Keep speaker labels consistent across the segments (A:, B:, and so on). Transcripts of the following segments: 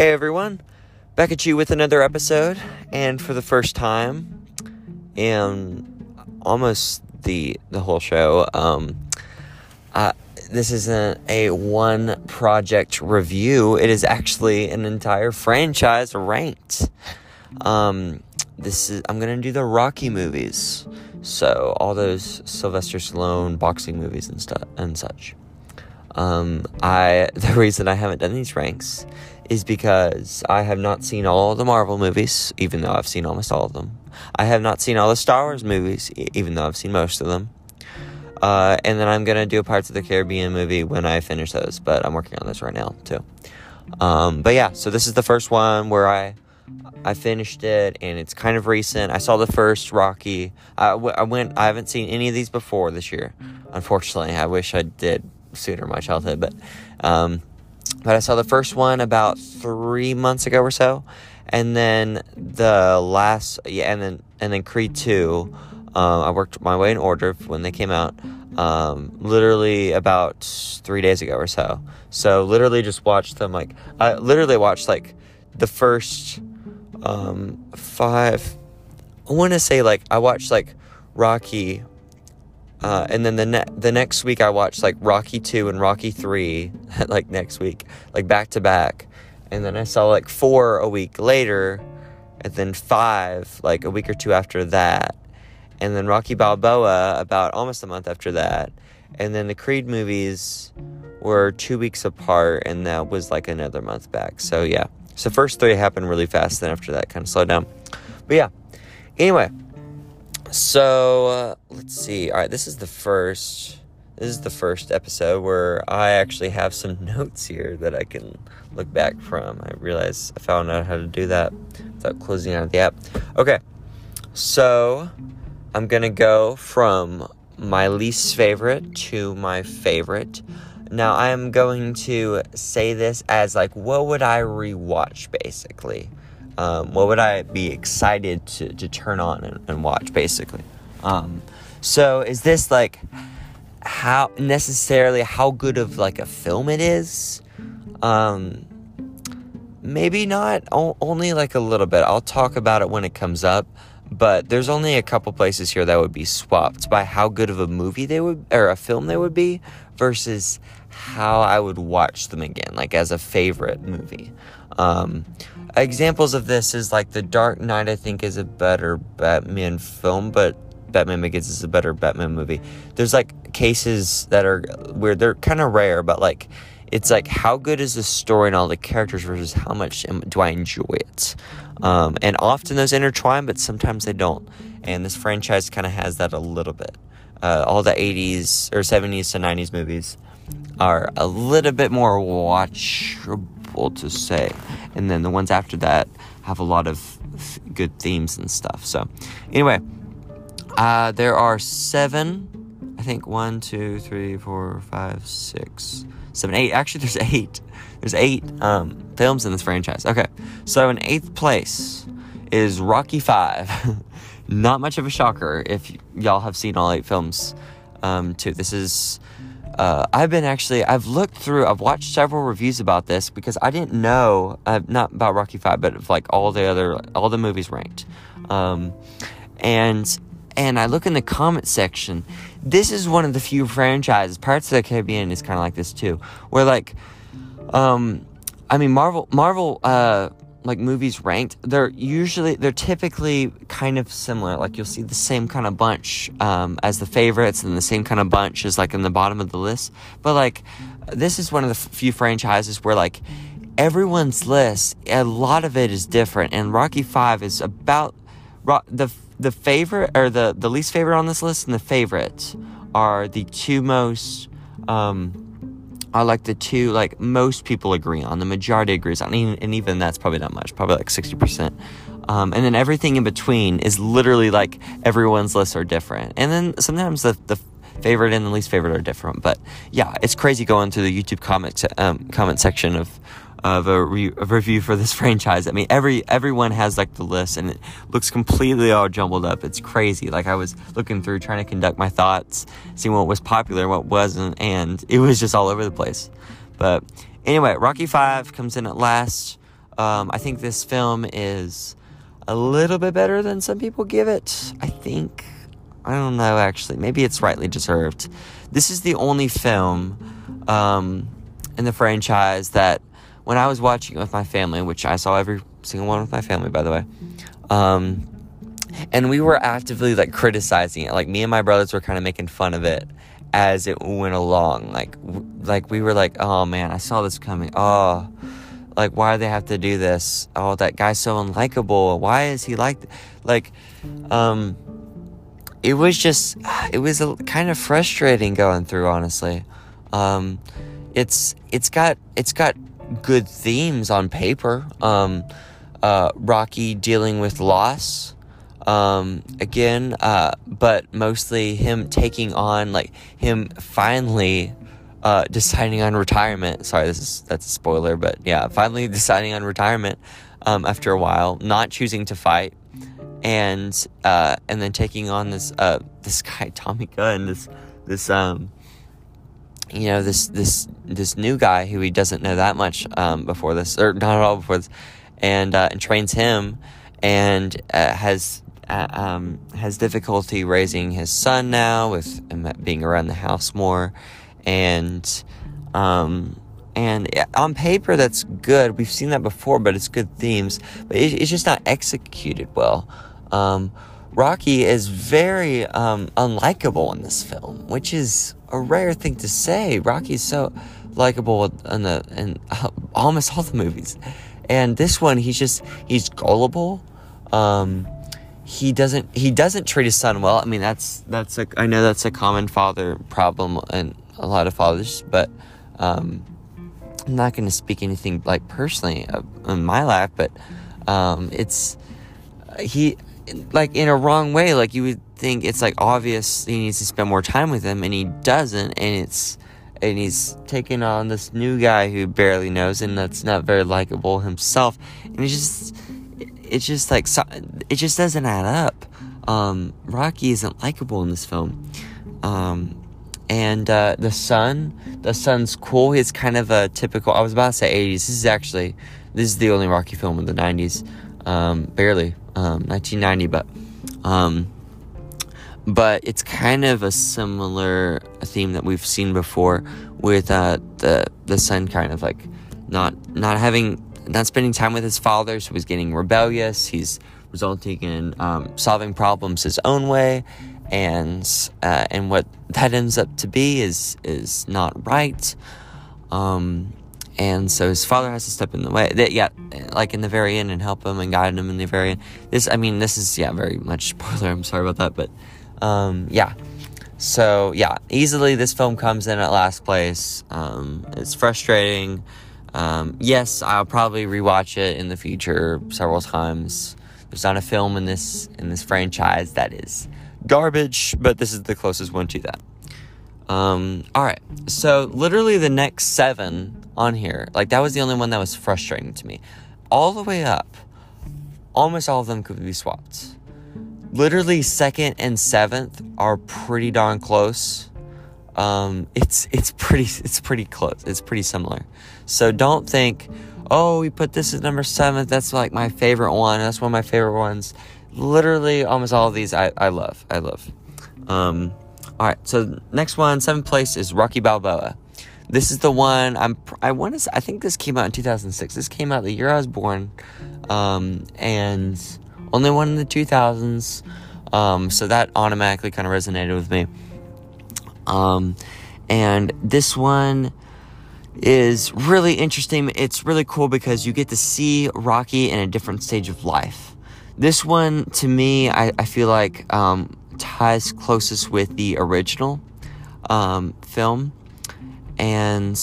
A: Hey everyone, back at you with another episode, and for the first time in almost the the whole show, um, uh, this isn't a one project review. It is actually an entire franchise ranked. Um, this is I'm gonna do the Rocky movies, so all those Sylvester Stallone boxing movies and stuff and such. Um, I the reason I haven't done these ranks is because I have not seen all the Marvel movies, even though I've seen almost all of them. I have not seen all the Star Wars movies, even though I've seen most of them. Uh, and then I'm gonna do a Pirates of the Caribbean movie when I finish those, but I'm working on this right now too. Um, but yeah, so this is the first one where I I finished it, and it's kind of recent. I saw the first Rocky. I, w- I went. I haven't seen any of these before this year, unfortunately. I wish I did sooner in my childhood, but um, but I saw the first one about three months ago or so, and then the last yeah, and then and then Creed two. Um, I worked my way in order when they came out. Um, literally about three days ago or so. So literally just watched them like I literally watched like the first um, five. I want to say like I watched like Rocky, uh, and then the ne- the next week I watched like Rocky two and Rocky three, like next week, like back to back, and then I saw like four a week later, and then five like a week or two after that, and then Rocky Balboa about almost a month after that, and then the Creed movies were two weeks apart, and that was like another month back. So yeah. So first three happened really fast, then after that kind of slowed down. But yeah. Anyway, so uh, let's see. All right, this is the first. This is the first episode where I actually have some notes here that I can look back from. I realize I found out how to do that without closing out the app. Okay, so I'm gonna go from my least favorite to my favorite. Now I'm going to say this as like, what would I rewatch basically? Um, what would I be excited to, to turn on and, and watch basically? Um, so is this like how necessarily how good of like a film it is? Um, maybe not. O- only like a little bit. I'll talk about it when it comes up. But there's only a couple places here that would be swapped by how good of a movie they would or a film they would be versus how I would watch them again, like as a favorite movie. Um, examples of this is like The Dark Knight, I think, is a better Batman film, but Batman Begins is a better Batman movie. There's like cases that are where they're kind of rare, but like it's like how good is the story and all the characters versus how much do I enjoy it. Um, and often those intertwine, but sometimes they don't. And this franchise kind of has that a little bit. Uh, all the 80s or 70s to 90s movies are a little bit more watchable to say. And then the ones after that have a lot of good themes and stuff. So, anyway, uh, there are seven, I think one, two, three, four, five, six, seven, eight. Actually, there's eight. There's eight um, films in this franchise. Okay, so in eighth place is Rocky Five. Not much of a shocker if y'all have seen all eight films, um, too. This is uh, I've been actually I've looked through I've watched several reviews about this because I didn't know uh, not about Rocky Five but of like all the other all the movies ranked, um, and and I look in the comment section. This is one of the few franchises. Pirates of the Caribbean is kind of like this too, where like, um, I mean Marvel Marvel uh like movies ranked, they're usually they're typically kind of similar. Like you'll see the same kind of bunch um, as the favorites, and the same kind of bunch as like in the bottom of the list. But like this is one of the few franchises where like everyone's list, a lot of it is different, and Rocky Five is about the the favorite or the the least favorite on this list, and the favorites are the two most. Um, are like the two like most people agree on. The majority agrees on and even that's probably not much probably like 60% um, and then everything in between is literally like everyone's lists are different. And then sometimes the, the favorite and the least favorite are different. But yeah it's crazy going through the youtube comment, um, comment section of of a, re- a, review for this franchise. I mean, every everyone has like the list, and it looks completely all jumbled up. It's crazy. Like I was looking through, trying to conduct my thoughts, seeing what was popular, what wasn't, and it was just all over the place. But anyway, Rocky Five comes in at last. Um, I think this film is a little bit better than some people give it. I think. I don't know, actually. Maybe it's rightly deserved. This is the only film um, in the franchise that when I was watching it with my family, which I saw every single one with my family, by the way, um, and we were actively like criticizing it. Like me and my brothers were kind of making fun of it as it went along. Like, w- like we were like, oh man, I saw this coming. Oh, like why do they have to do this? Oh, that guy's so unlikable. Why is he like, like, um, it was just, it was a, kind of frustrating going through. Honestly, um, it's it's got it's got good themes on paper. Um, uh, Rocky dealing with loss um, again, uh, but mostly him taking on like him finally uh, deciding on retirement. Sorry, this is that's a spoiler, but yeah, finally deciding on retirement um, after a while, not choosing to fight, and uh, and then taking on this uh, this guy Tommy Gunn, this this um you know this this this new guy who he doesn't know that much um, before this or not at all before this, and uh, and trains him and uh, has uh, um, has difficulty raising his son now with being around the house more, and um, and on paper that's good. We've seen that before, but it's good themes. But it, it's just not executed well. Um, Rocky is very um, unlikable in this film, which is a rare thing to say. Rocky's so likable in the in almost all the movies, and this one he's just he's gullible. Um, he doesn't he doesn't treat his son well. I mean that's that's a I know that's a common father problem in a lot of fathers, but um, I'm not going to speak anything like personally in my life, but um, it's he like in a wrong way. Like you would think it's like obvious he needs to spend more time with him, and he doesn't, and it's and he's taking on this new guy who barely knows and that's not very likable himself, and he's just it's just like it just doesn't add up. Um, Rocky isn't likable in this film. Um, and uh, the son, the son's cool. He's kind of a typical. I was about to say 80s. This is actually this is the only Rocky film in the 90s. Um, barely 1990, um, but um, but it's kind of a similar theme that we've seen before with uh, the the son kind of like not not having not spending time with his father, so he's getting rebellious. He's resulting in um, solving problems his own way, and uh, and what that ends up to be is is not right. Um, and so his father has to step in the way. That, yeah, like in the very end, and help him and guide him in the very end. This, I mean, this is yeah, very much spoiler. I'm sorry about that, but um, yeah. So yeah, easily this film comes in at last place. Um, it's frustrating. Um, yes, I'll probably rewatch it in the future several times. There's not a film in this in this franchise that is garbage, but this is the closest one to that. Um, all right, so literally the next seven on here, like that was the only one that was frustrating to me. All the way up, almost all of them could be swapped. Literally second and seventh are pretty darn close um, it's it's pretty it's pretty close. It's pretty similar. So don't think, oh, we put this as number seven. That's like my favorite one. That's one of my favorite ones. Literally, almost all of these I, I love. I love. Um, all right. So next one, seventh place is Rocky Balboa. This is the one I'm. I want to. I think this came out in 2006. This came out the year I was born, um, and only one in the 2000s. Um, so that automatically kind of resonated with me. Um, and this one is really interesting. It's really cool because you get to see Rocky in a different stage of life. This one, to me, I, I feel like um, ties closest with the original um, film, and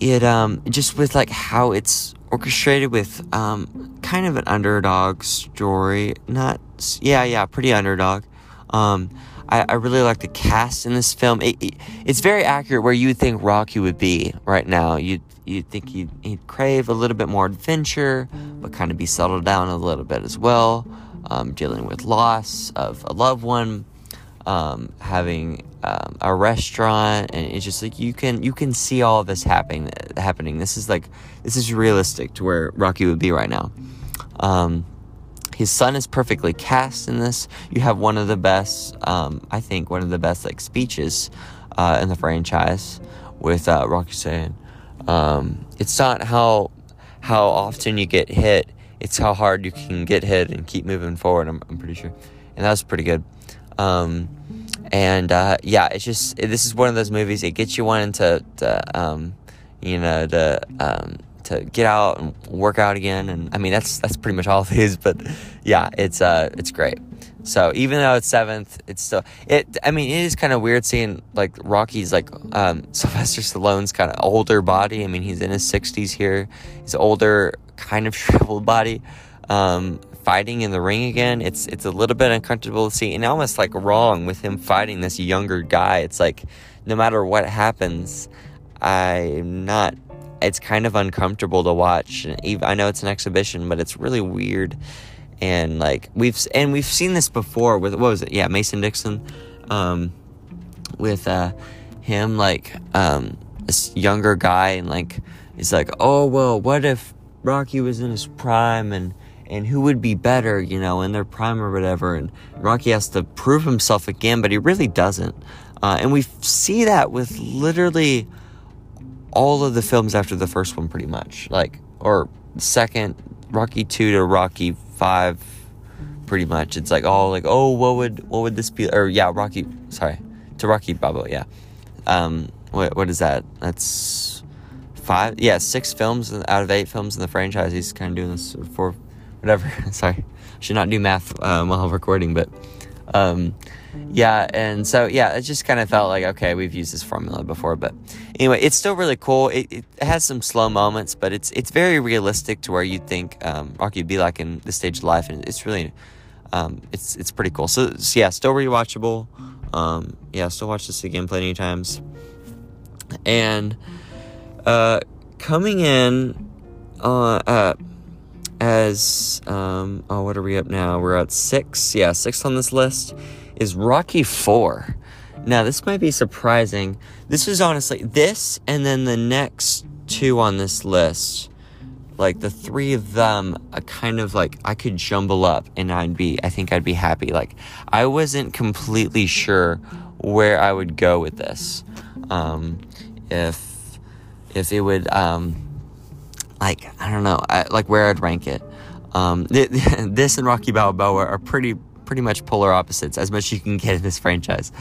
A: it um, just with like how it's orchestrated with um, kind of an underdog story. Not yeah, yeah, pretty underdog. Um, I, I really like the cast in this film. It, it, it's very accurate where you think Rocky would be right now. You'd, you'd think he'd, he'd crave a little bit more adventure, but kind of be settled down a little bit as well, um, dealing with loss of a loved one. Um, having um, a restaurant, and it's just like you can you can see all this happening. Happening. This is like this is realistic to where Rocky would be right now. Um, his son is perfectly cast in this. You have one of the best, um, I think, one of the best like speeches uh, in the franchise with uh, Rocky saying, um, "It's not how how often you get hit; it's how hard you can get hit and keep moving forward." I'm, I'm pretty sure, and that was pretty good. Um, and uh, yeah, it's just this is one of those movies. It gets you wanting to, to um, you know, to um, to get out and work out again. And I mean, that's that's pretty much all of is. But yeah, it's uh, it's great. So even though it's seventh, it's still it. I mean, it is kind of weird seeing like Rocky's like um, Sylvester Stallone's kind of older body. I mean, he's in his sixties here. He's older, kind of shriveled body. Um, fighting in the ring again, it's it's a little bit uncomfortable to see, and almost like wrong with him fighting this younger guy. It's like no matter what happens, I'm not it's kind of uncomfortable to watch. I know it's an exhibition, but it's really weird. And like we've and we've seen this before with what was it? Yeah, Mason Dixon, um, with uh, him like um, this younger guy, and like he's like, oh well, what if Rocky was in his prime and and who would be better, you know, in their prime or whatever. And Rocky has to prove himself again, but he really doesn't. Uh, and we see that with literally all of the films after the first one, pretty much. Like, or second, Rocky 2 to Rocky 5, pretty much. It's like, all like, oh, what would, what would this be? Or, yeah, Rocky, sorry, to Rocky Balboa, yeah. Um, what, what is that? That's five, yeah, six films out of eight films in the franchise. He's kind of doing this for whatever. sorry, should not do math um, while recording, but, um, yeah, and so yeah, it just kind of felt like okay, we've used this formula before, but anyway, it's still really cool. It, it has some slow moments, but it's it's very realistic to where you'd think um, Rocky would be like in this stage of life, and it's really um, it's it's pretty cool. So, so yeah, still rewatchable. Um, yeah, still watch this again plenty of times. And uh, coming in uh, uh, as um, oh, what are we up now? We're at six. Yeah, six on this list is Rocky 4. Now, this might be surprising. This was honestly this and then the next two on this list. Like the three of them, I kind of like I could jumble up and I'd be I think I'd be happy. Like I wasn't completely sure where I would go with this. Um if if it would um like I don't know, I, like where I'd rank it. Um, this and Rocky Balboa are pretty pretty much polar opposites as much as you can get in this franchise.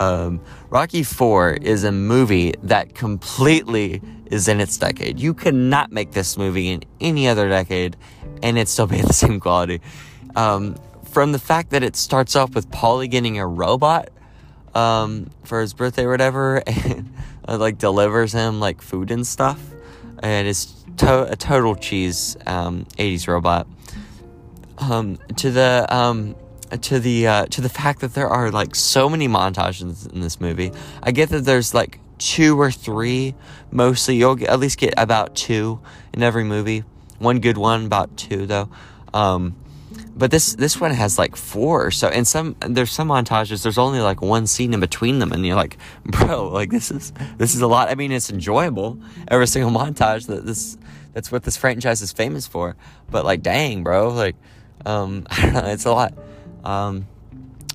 A: Um, Rocky 4 is a movie that completely is in its decade. You cannot make this movie in any other decade and it still be the same quality. Um, from the fact that it starts off with Paulie getting a robot um, for his birthday or whatever and uh, like delivers him like food and stuff. And it's to- a total cheese 80s um, robot. Um, to the um, to the uh, to the fact that there are like so many montages in this movie. I get that there's like two or three, mostly. You'll get, at least get about two in every movie. One good one, about two though. Um, but this this one has like four or so, and some there's some montages. There's only like one scene in between them, and you're like, bro, like this is this is a lot. I mean, it's enjoyable every single montage. That this that's what this franchise is famous for. But like, dang, bro, like, um, I don't know, it's a lot. Um,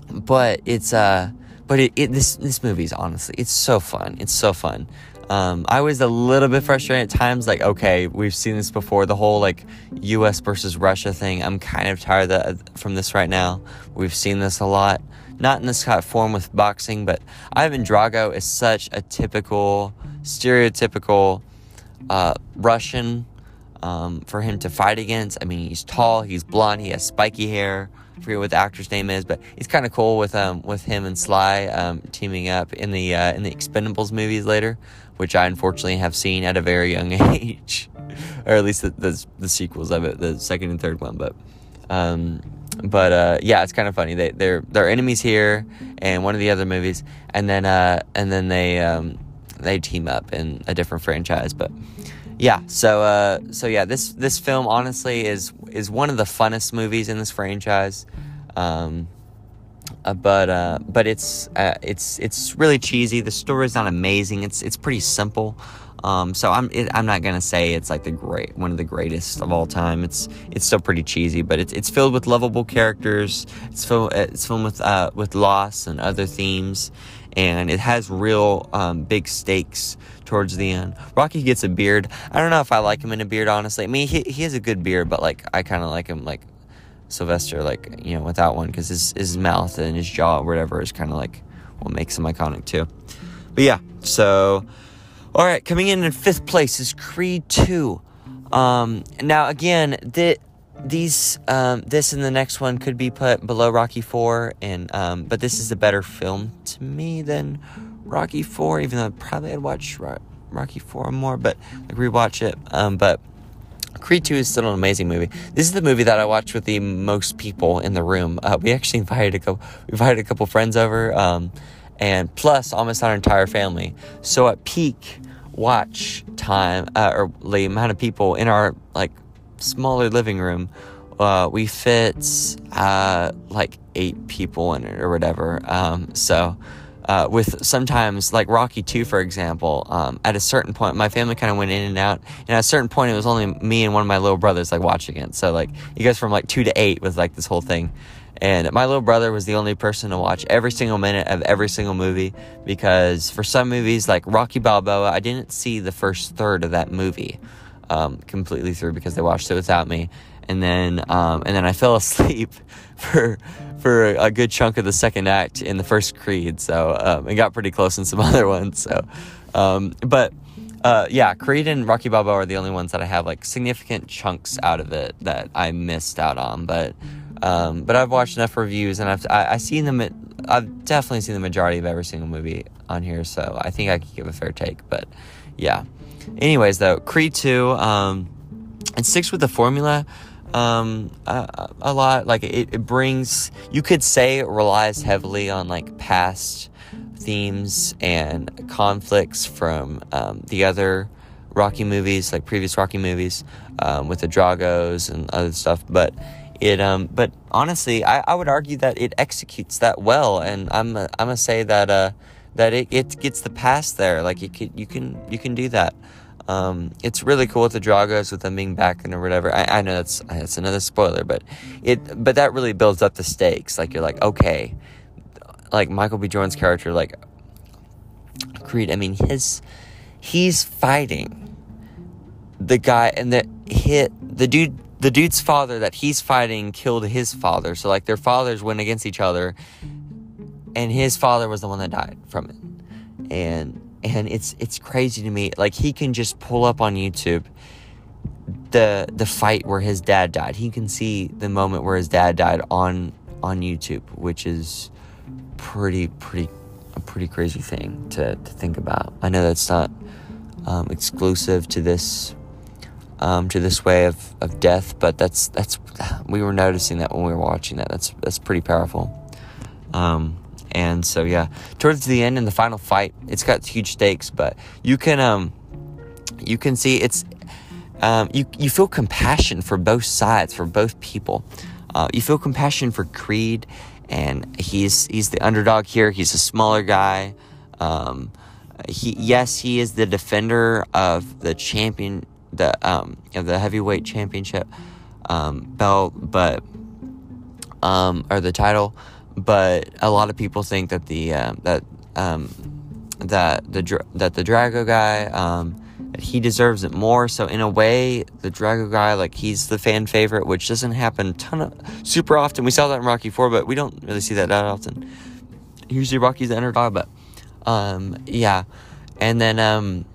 A: but it's uh, but it, it this this movie is honestly it's so fun. It's so fun. Um, I was a little bit frustrated at times. Like, okay, we've seen this before. The whole like U.S. versus Russia thing. I'm kind of tired of, from this right now. We've seen this a lot. Not in this kind of form with boxing, but Ivan Drago is such a typical, stereotypical uh, Russian um, for him to fight against. I mean, he's tall, he's blonde, he has spiky hair. I forget what the actor's name is, but he's kind of cool with um with him and Sly um, teaming up in the uh, in the Expendables movies later, which I unfortunately have seen at a very young age, or at least the, the, the sequels of it, the second and third one. But um, but uh, yeah, it's kind of funny. They they're they're enemies here and one of the other movies, and then uh, and then they um, they team up in a different franchise, but yeah, so uh, so yeah, this this film honestly is is one of the funnest movies in this franchise. Um, uh, but uh, but it's uh, it's it's really cheesy. The story's not amazing. It's it's pretty simple. Um, so I'm it, I'm not gonna say it's like the great one of the greatest of all time. It's it's still pretty cheesy, but it's it's filled with lovable characters. It's filled it's filled with uh, with loss and other themes, and it has real um, big stakes towards the end. Rocky gets a beard. I don't know if I like him in a beard, honestly. I mean, he he has a good beard, but like I kind of like him like Sylvester, like you know, without one, because his his mouth and his jaw, or whatever, is kind of like what makes him iconic too. But yeah, so all right, coming in in fifth place is Creed Two. Um, now again, the, these um, this and the next one could be put below Rocky Four, and um, but this is a better film to me than Rocky Four, even though probably I'd watch Rocky Four more, but like rewatch it. Um, but Creed 2 is still an amazing movie. This is the movie that I watched with the most people in the room. Uh, we actually invited a couple, we invited a couple friends over, um, and plus almost our entire family. So at peak watch time, uh, or the amount of people in our like smaller living room, uh, we fit uh, like eight people in it or whatever. Um, so uh, with sometimes like Rocky 2, for example, um, at a certain point, my family kind of went in and out. And at a certain point, it was only me and one of my little brothers like watching it. So like it goes from like two to eight with like this whole thing. And my little brother was the only person to watch every single minute of every single movie because for some movies like Rocky Balboa, I didn't see the first third of that movie um, completely through because they watched it without me. And then, um, and then I fell asleep for for a good chunk of the second act in the first Creed. So um, it got pretty close in some other ones. So, um, but uh, yeah, Creed and Rocky Balboa are the only ones that I have like significant chunks out of it that I missed out on. But um, but I've watched enough reviews and I've I, I've seen them. I've definitely seen the majority of every single movie on here. So I think I could give a fair take. But yeah. Anyways, though, Creed two. Um, it sticks with the formula um, a, a lot. Like it, it brings, you could say, it relies heavily on like past themes and conflicts from um, the other Rocky movies, like previous Rocky movies, um, with the Dragos and other stuff. But it, um, but honestly, I, I would argue that it executes that well, and I'm, I'm gonna say that, uh, that it, it gets the past there. Like you can, you can, you can do that. Um, it's really cool with the Dragos with them being back and or whatever. I, I know that's that's another spoiler, but it but that really builds up the stakes. Like you're like okay, like Michael B. Jordan's character, like Creed. I mean his he's fighting the guy and the hit the dude the dude's father that he's fighting killed his father. So like their fathers went against each other, and his father was the one that died from it, and and it's it's crazy to me. Like he can just pull up on YouTube the the fight where his dad died. He can see the moment where his dad died on on YouTube, which is pretty pretty a pretty crazy thing to, to think about. I know that's not um, exclusive to this um, to this way of, of death, but that's that's we were noticing that when we were watching that. That's that's pretty powerful. Um, and so yeah, towards the end in the final fight, it's got huge stakes, but you can um you can see it's um, you you feel compassion for both sides, for both people. Uh, you feel compassion for Creed, and he's he's the underdog here. He's a smaller guy. Um, he yes, he is the defender of the champion, the um of the heavyweight championship um, belt, but um or the title but a lot of people think that the uh, that um, that the that the Drago guy um, he deserves it more. So in a way, the Drago guy like he's the fan favorite, which doesn't happen ton of super often. We saw that in Rocky Four, but we don't really see that that often. Usually Rocky's the underdog, but um, yeah, and then um,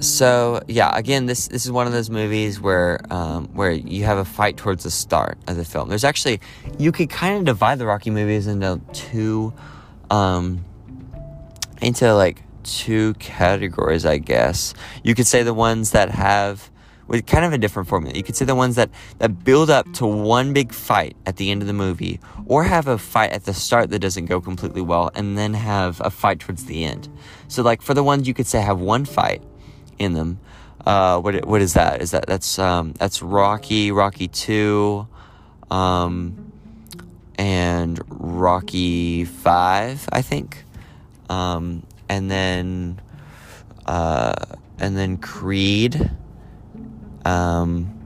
A: so yeah, again, this this is one of those movies where um, where you have a fight towards the start of the film. There's actually you could kind of divide the Rocky movies into two, um, into like two categories, I guess. You could say the ones that have with kind of a different formula. You could say the ones that that build up to one big fight at the end of the movie, or have a fight at the start that doesn't go completely well, and then have a fight towards the end. So, like for the ones you could say have one fight in them. Uh, what what is that? Is that that's um, that's Rocky, Rocky Two, um, and Rocky Five, I think, um, and then uh, and then Creed. Um,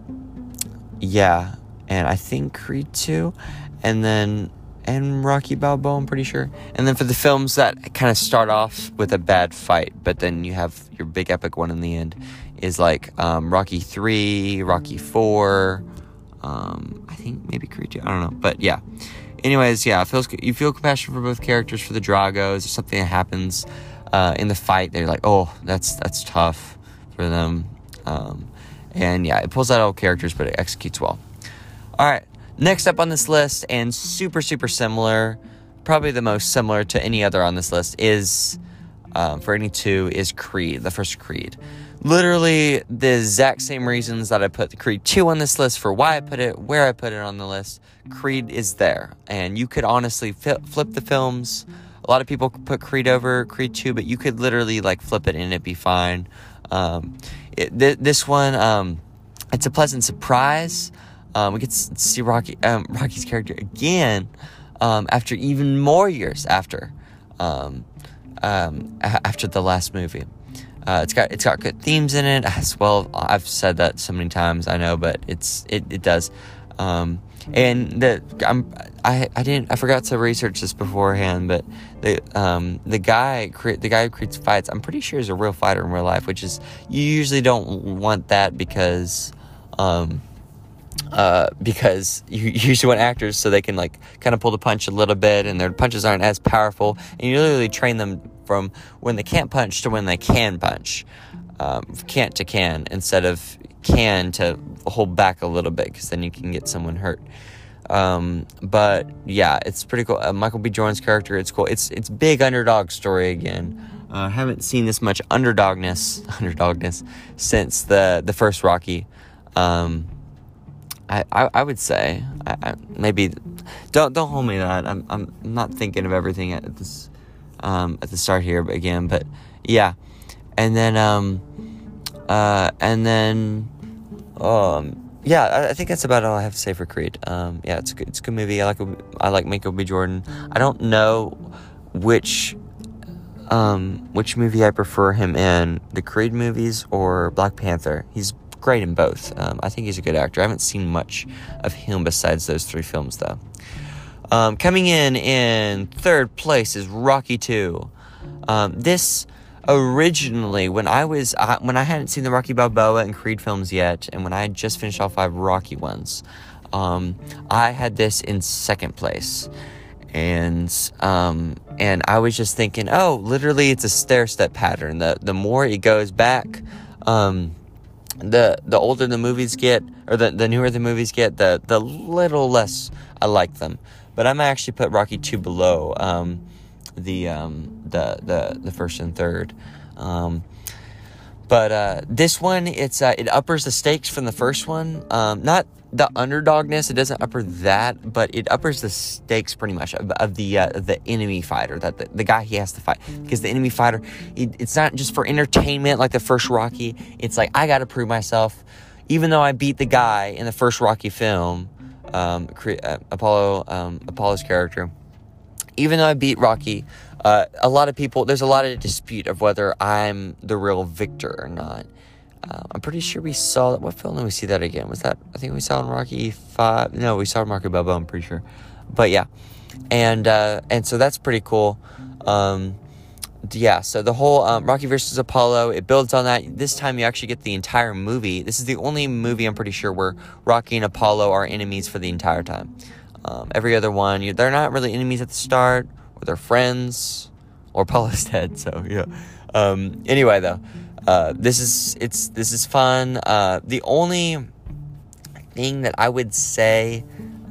A: yeah, and I think Creed Two, and then and Rocky Balboa, I'm pretty sure. And then for the films that kind of start off with a bad fight, but then you have your big epic one in the end, is like um, Rocky 3, Rocky 4, um, I think maybe Creed 2, I don't know. But yeah. Anyways, yeah, feels you feel compassion for both characters, for the Dragos, something that happens uh, in the fight. They're like, oh, that's that's tough for them. Um, and yeah, it pulls out all characters, but it executes well. All right, Next up on this list, and super, super similar, probably the most similar to any other on this list, is um, for any two, is Creed, the first Creed. Literally the exact same reasons that I put Creed 2 on this list for why I put it, where I put it on the list. Creed is there. And you could honestly flip the films. A lot of people put Creed over Creed 2, but you could literally like flip it and it'd be fine. Um, it, th- this one, um, it's a pleasant surprise. Um, we get to see Rocky um, Rocky's character again um, after even more years after um, um, after the last movie. Uh, it's got it's got good themes in it as well. I've said that so many times, I know, but it's it, it does. Um, and the I'm I, I didn't I forgot to research this beforehand, but the um the guy the guy who creates fights, I'm pretty sure is a real fighter in real life, which is you usually don't want that because um uh, because you usually want actors so they can like kind of pull the punch a little bit and their punches aren't as powerful. And you literally train them from when they can't punch to when they can punch um, can't to can instead of can to hold back a little bit because then you can get someone hurt. Um, but yeah it's pretty cool. Uh, michael b. Jordan's character it's cool. It's it's big underdog story again. I uh, haven't seen this much underdogness underdogness since the the first rocky. Um, I, I, I would say I, I, maybe don't don't hold me that. I'm I'm not thinking of everything at this um, at the start here but again but yeah. And then um uh and then um yeah I, I think that's about all I have to say for Creed. Um yeah it's a good, it's a good movie. I like I like Michael B. Jordan. I don't know which um which movie I prefer him in the Creed movies or Black Panther. He's great in both. Um, I think he's a good actor. I haven't seen much of him besides those three films, though. Um, coming in in third place is Rocky Two. Um, this originally, when I was uh, when I hadn't seen the Rocky Balboa and Creed films yet, and when I had just finished all five Rocky ones, um, I had this in second place and um, and I was just thinking, oh, literally, it's a stair step pattern. The the more it goes back, um, the the older the movies get or the, the newer the movies get the the little less I like them. But I'm actually put Rocky 2 below um, the um, the the the first and third. Um, but uh, this one it's uh, it uppers the stakes from the first one. Um, not the underdogness it doesn't upper that but it uppers the stakes pretty much of, of the uh, the enemy fighter that the, the guy he has to fight. Because the enemy fighter it, it's not just for entertainment like the first rocky. It's like i gotta prove myself. Even though i beat the guy in the first rocky film um, uh, apollo um, apollo's character even though i beat rocky uh, a lot of people there's a lot of dispute of whether i'm the real victor or not uh, I'm pretty sure we saw that. What film did we see that again? Was that I think we saw in Rocky Five? No, we saw in Rocky Balboa. I'm pretty sure, but yeah, and uh, and so that's pretty cool. Um, yeah, so the whole um, Rocky versus Apollo it builds on that. This time you actually get the entire movie. This is the only movie I'm pretty sure where Rocky and Apollo are enemies for the entire time. Um, every other one, you, they're not really enemies at the start, or they're friends, or Apollo's dead. So yeah. Um, anyway, though. Uh, this is it's this is fun. Uh, the only thing that I would say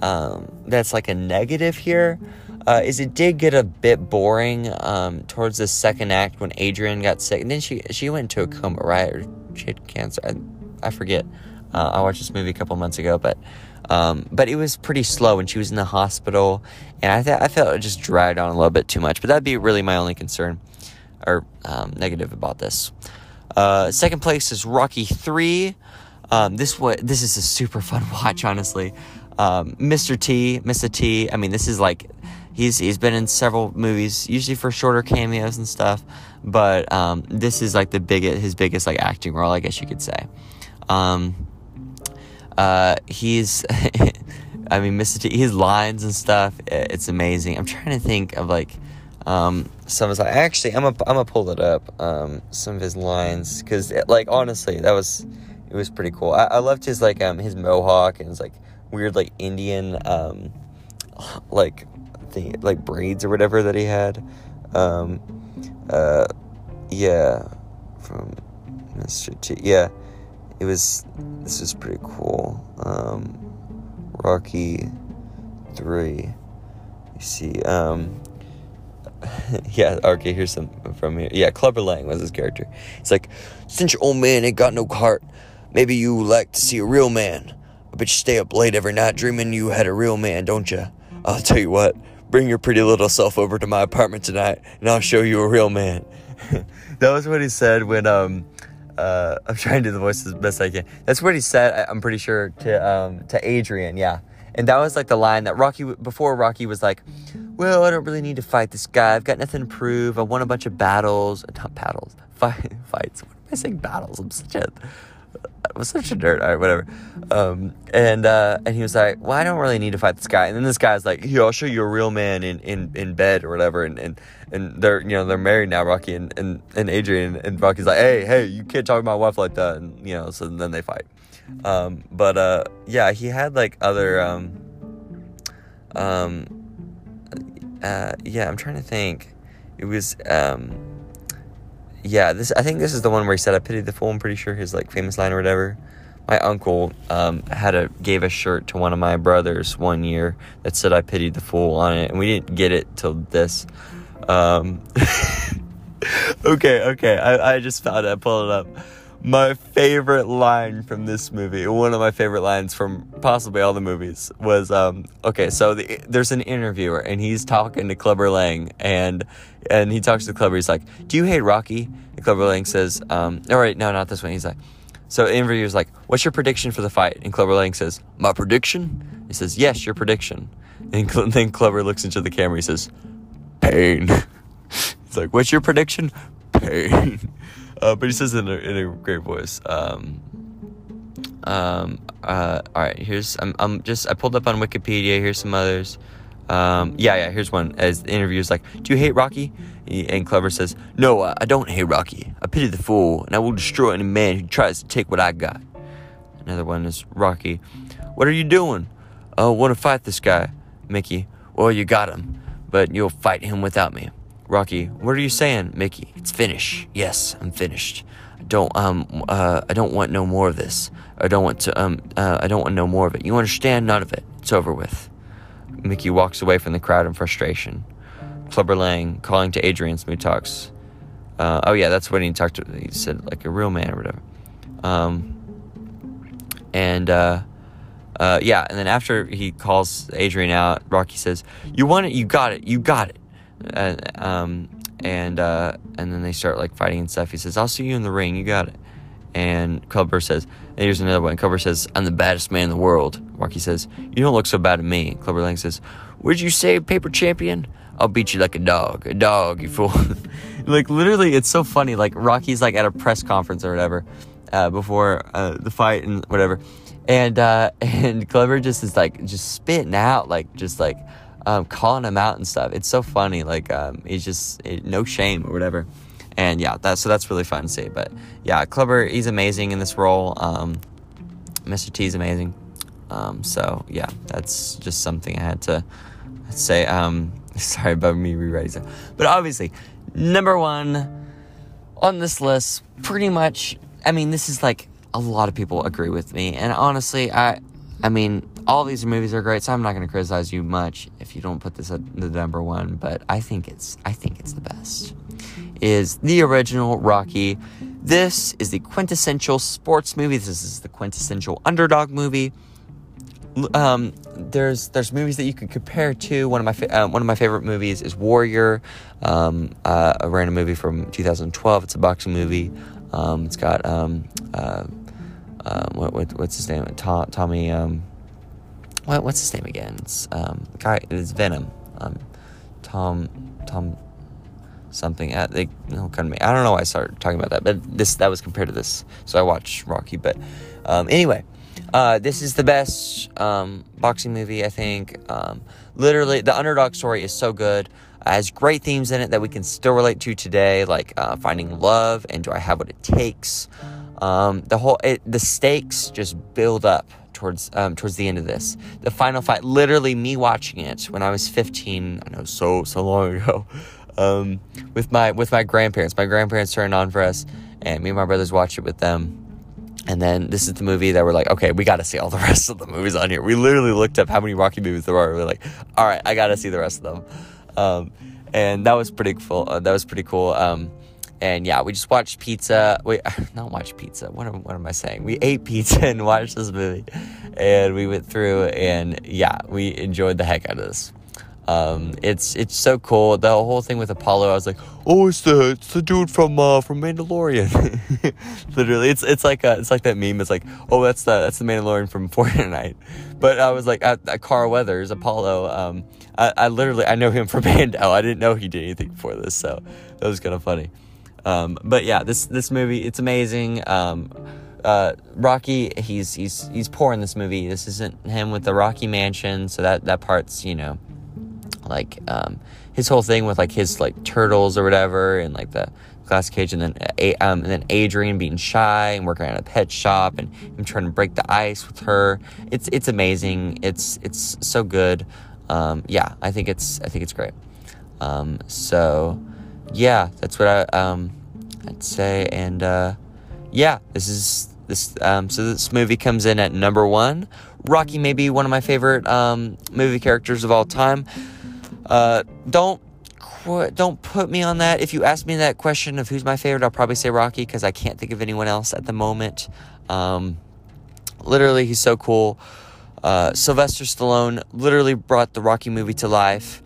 A: um, that's like a negative here uh, is it did get a bit boring um, towards the second act when Adrian got sick, and then she she went into a coma, right? Or she had cancer. I, I forget. Uh, I watched this movie a couple months ago, but um, but it was pretty slow when she was in the hospital, and I th- I felt it just dragged on a little bit too much. But that'd be really my only concern or um, negative about this. Uh, second place is Rocky Three. Um, this what this is a super fun watch, honestly. Um, Mr. T, Mr. T. I mean, this is like he's he's been in several movies, usually for shorter cameos and stuff. But um, this is like the biggest, his biggest like acting role, I guess you could say. Um, uh, he's, I mean, Mr. T, his lines and stuff, it's amazing. I'm trying to think of like um, some of his. Actually, I'm gonna I'm gonna pull it up. Um, some of his lines because like honestly, that was it was pretty cool. I, I loved his like um his mohawk and his like weird like Indian um like thing like braids or whatever that he had. Um, uh, yeah, from Mr. T. Yeah, it was. This is pretty cool. Um, Rocky three. You see, um, yeah, okay, here's some from here. Yeah, Clubber Lang was his character. It's like, since your old man ain't got no heart, maybe you like to see a real man. I bet you stay up late every night dreaming you had a real man, don't you? I'll tell you what, bring your pretty little self over to my apartment tonight, and I'll show you a real man. that was what he said when um uh, I'm trying to do the voice as best I can. That's what he said. I'm pretty sure to um, to Adrian. Yeah, and that was like the line that Rocky before Rocky was like, "Well, I don't really need to fight this guy. I've got nothing to prove. I won a bunch of battles, not battles, fight, fights. What am I saying? Battles. I'm such a Was such a nerd. All right, whatever. Um, and uh, and he was like, "Well, I don't really need to fight this guy." And then this guy's like, "Here, I'll show you a real man in, in, in bed or whatever." And, and and they're you know they're married now, Rocky and, and, and Adrian. And Rocky's like, "Hey, hey, you can't talk to my wife like that." And you know, so then they fight. Um, but uh, yeah, he had like other um, um, uh, yeah. I'm trying to think. It was um yeah, this I think this is the one where he said I pity the fool. I'm pretty sure his like famous line or whatever. My uncle um, had a gave a shirt to one of my brothers one year that said I pitied the fool on it, and we didn't get it till this. Um, okay, okay, I, I just found it. I pulled it up my favorite line from this movie, one of my favorite lines from possibly all the movies, was um, okay. So the, there's an interviewer and he's talking to Clubber Lang, and and he talks to Clubber. He's like, "Do you hate Rocky?" And Clubber Lang says, um, "All right, no, not this one." He's like, so the interviewer's like, "What's your prediction for the fight?" And Clubber Lang says, "My prediction." He says, "Yes, your prediction." And then Clubber looks into the camera. He says, "Pain." He's like, "What's your prediction?" Pain. Uh, but he says it in a, in a great voice. Um, um, uh, all right, here's I'm, I'm just I pulled up on Wikipedia. Here's some others. Um, yeah, yeah. Here's one. As the interview is like, "Do you hate Rocky?" And Clubber says, "No, I don't hate Rocky. I pity the fool, and I will destroy any man who tries to take what I got." Another one is Rocky. What are you doing? Oh, want to fight this guy, Mickey. Well, you got him, but you'll fight him without me. Rocky, what are you saying, Mickey? It's finished. Yes, I'm finished. I don't um uh I don't want no more of this. I don't want to um uh, I don't want no more of it. You understand? None of it. It's over with. Mickey walks away from the crowd in frustration. Clubber Lang calling to Adrian talks. Uh, oh yeah, that's when he talked to. He said like a real man or whatever. Um, and uh, uh, yeah, and then after he calls Adrian out, Rocky says, "You want it? You got it. You got it." Uh, um, and uh, and then they start like fighting and stuff. He says, "I'll see you in the ring. You got it." And Clubber says, and here's another one. Clubber says, "I'm the baddest man in the world." Rocky says, "You don't look so bad to me." Clubber Lang says, "Would you say paper champion? I'll beat you like a dog, a dog, you fool." like literally, it's so funny. Like Rocky's like at a press conference or whatever uh, before uh, the fight and whatever, and uh, and Clubber just is like just spitting out like just like um, calling him out and stuff. It's so funny. Like um, he's just it, no shame or whatever. And yeah, that's so that's really fun to see. But yeah, Clubber, he's amazing in this role. Um, Mr. T is amazing. Um, so yeah, that's just something I had to say. Um, sorry about me rewriting stuff, but obviously, number one on this list, pretty much. I mean, this is like a lot of people agree with me, and honestly, I, I mean, all these movies are great, so I'm not going to criticize you much if you don't put this at the number one. But I think it's I think it's the best. Is the original Rocky? This is the quintessential sports movie. This is the quintessential underdog movie. Um, there's there's movies that you could compare to. One of my fa- uh, one of my favorite movies is Warrior, um, uh, a random movie from 2012. It's a boxing movie. Um, it's got um, uh, uh, what, what, what's his name? Tom, Tommy. What what's his name again? It's um guy. It's Venom. Um, Tom Tom something. Uh, they no kind of me. I don't know why I started talking about that, but this that was compared to this. So I watched Rocky, but um, anyway. Uh, this is the best um, boxing movie, I think. Um, literally, the underdog story is so good. It has great themes in it that we can still relate to today, like uh, finding love and do I have what it takes. Um, the whole it, the stakes just build up towards um, towards the end of this. The final fight, literally me watching it when I was 15. I know so so long ago. Um, with my with my grandparents. My grandparents turned on for us, and me and my brothers watched it with them. And then this is the movie that we're like, okay, we got to see all the rest of the movies on here. We literally looked up how many Rocky movies there are. We're like, all right, I got to see the rest of them. Um, and that was pretty cool. Uh, that was pretty cool. Um, and yeah, we just watched pizza. Wait, not watch pizza. What am, what am I saying? We ate pizza and watched this movie, and we went through. And yeah, we enjoyed the heck out of this. Um, it's it's so cool. The whole thing with Apollo, I was like, oh, it's the it's the dude from uh, from Mandalorian. Literally, it's it's like a, it's like that meme. It's like, oh, that's the that's the Mandalorian from Fortnite. But I was like, at, at Carl Weathers, Apollo. Um, I, I literally I know him from Mando. I didn't know he did anything for this, so that was kind of funny. Um, but yeah, this this movie it's amazing. Um, uh, Rocky, he's he's he's poor in this movie. This isn't him with the Rocky Mansion, so that that part's you know like um, his whole thing with like his like turtles or whatever and like the glass cage and then um, and then Adrian being shy and working at a pet shop and him trying to break the ice with her it's it's amazing it's it's so good um, yeah I think it's I think it's great um, so yeah that's what I um, I'd say and uh, yeah this is this um, so this movie comes in at number one Rocky may be one of my favorite um, movie characters of all time uh, don't don't put me on that. If you ask me that question of who's my favorite, I'll probably say Rocky because I can't think of anyone else at the moment. Um, literally, he's so cool. Uh, Sylvester Stallone literally brought the Rocky movie to life.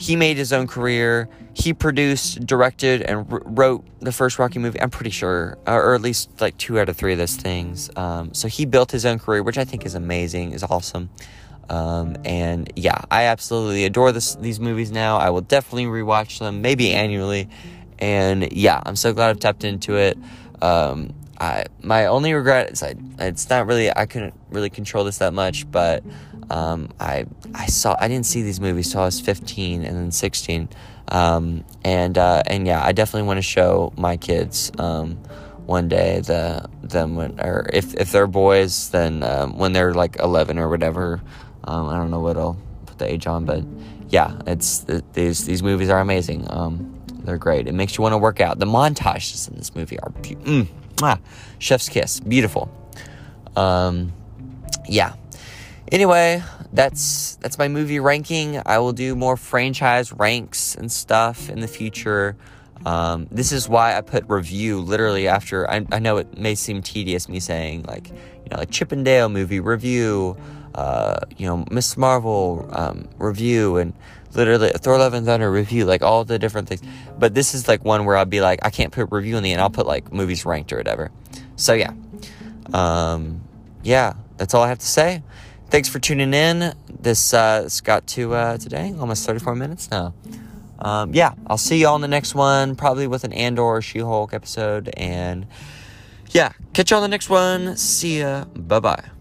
A: He made his own career. He produced, directed, and r- wrote the first Rocky movie. I'm pretty sure, or at least like two out of three of those things. Um, so he built his own career, which I think is amazing, is awesome. Um, and yeah, I absolutely adore this, these movies now. I will definitely rewatch them, maybe annually. And yeah, I'm so glad I've tapped into it. Um, I, my only regret is I, it's not really I couldn't really control this that much, but um, I I saw I didn't see these movies till I was 15 and then 16, um, and uh, and yeah, I definitely want to show my kids um, one day the them when or if if they're boys then um, when they're like 11 or whatever um, I don't know what I'll put the age on, but yeah, it's these these movies are amazing. Um, they're great. It makes you want to work out. The montages in this movie are be- mm, ah, chef's kiss, beautiful. Yeah. Anyway, that's that's my movie ranking. I will do more franchise ranks and stuff in the future. Um, this is why I put review literally after. I, I know it may seem tedious me saying like you know like Chip 'n Dale movie review uh, you know, Miss Marvel um, review and literally Thor Love and Thunder review, like all the different things. But this is like one where I'll be like, I can't put review in the end. I'll put like movies ranked or whatever. So yeah, um, yeah, that's all I have to say. Thanks for tuning in. This uh, got to uh, today, almost 34 minutes now. Um, yeah, I'll see y'all in the next one, probably with an Andor or She Hulk episode. And yeah, catch you on the next one. See ya. Bye bye.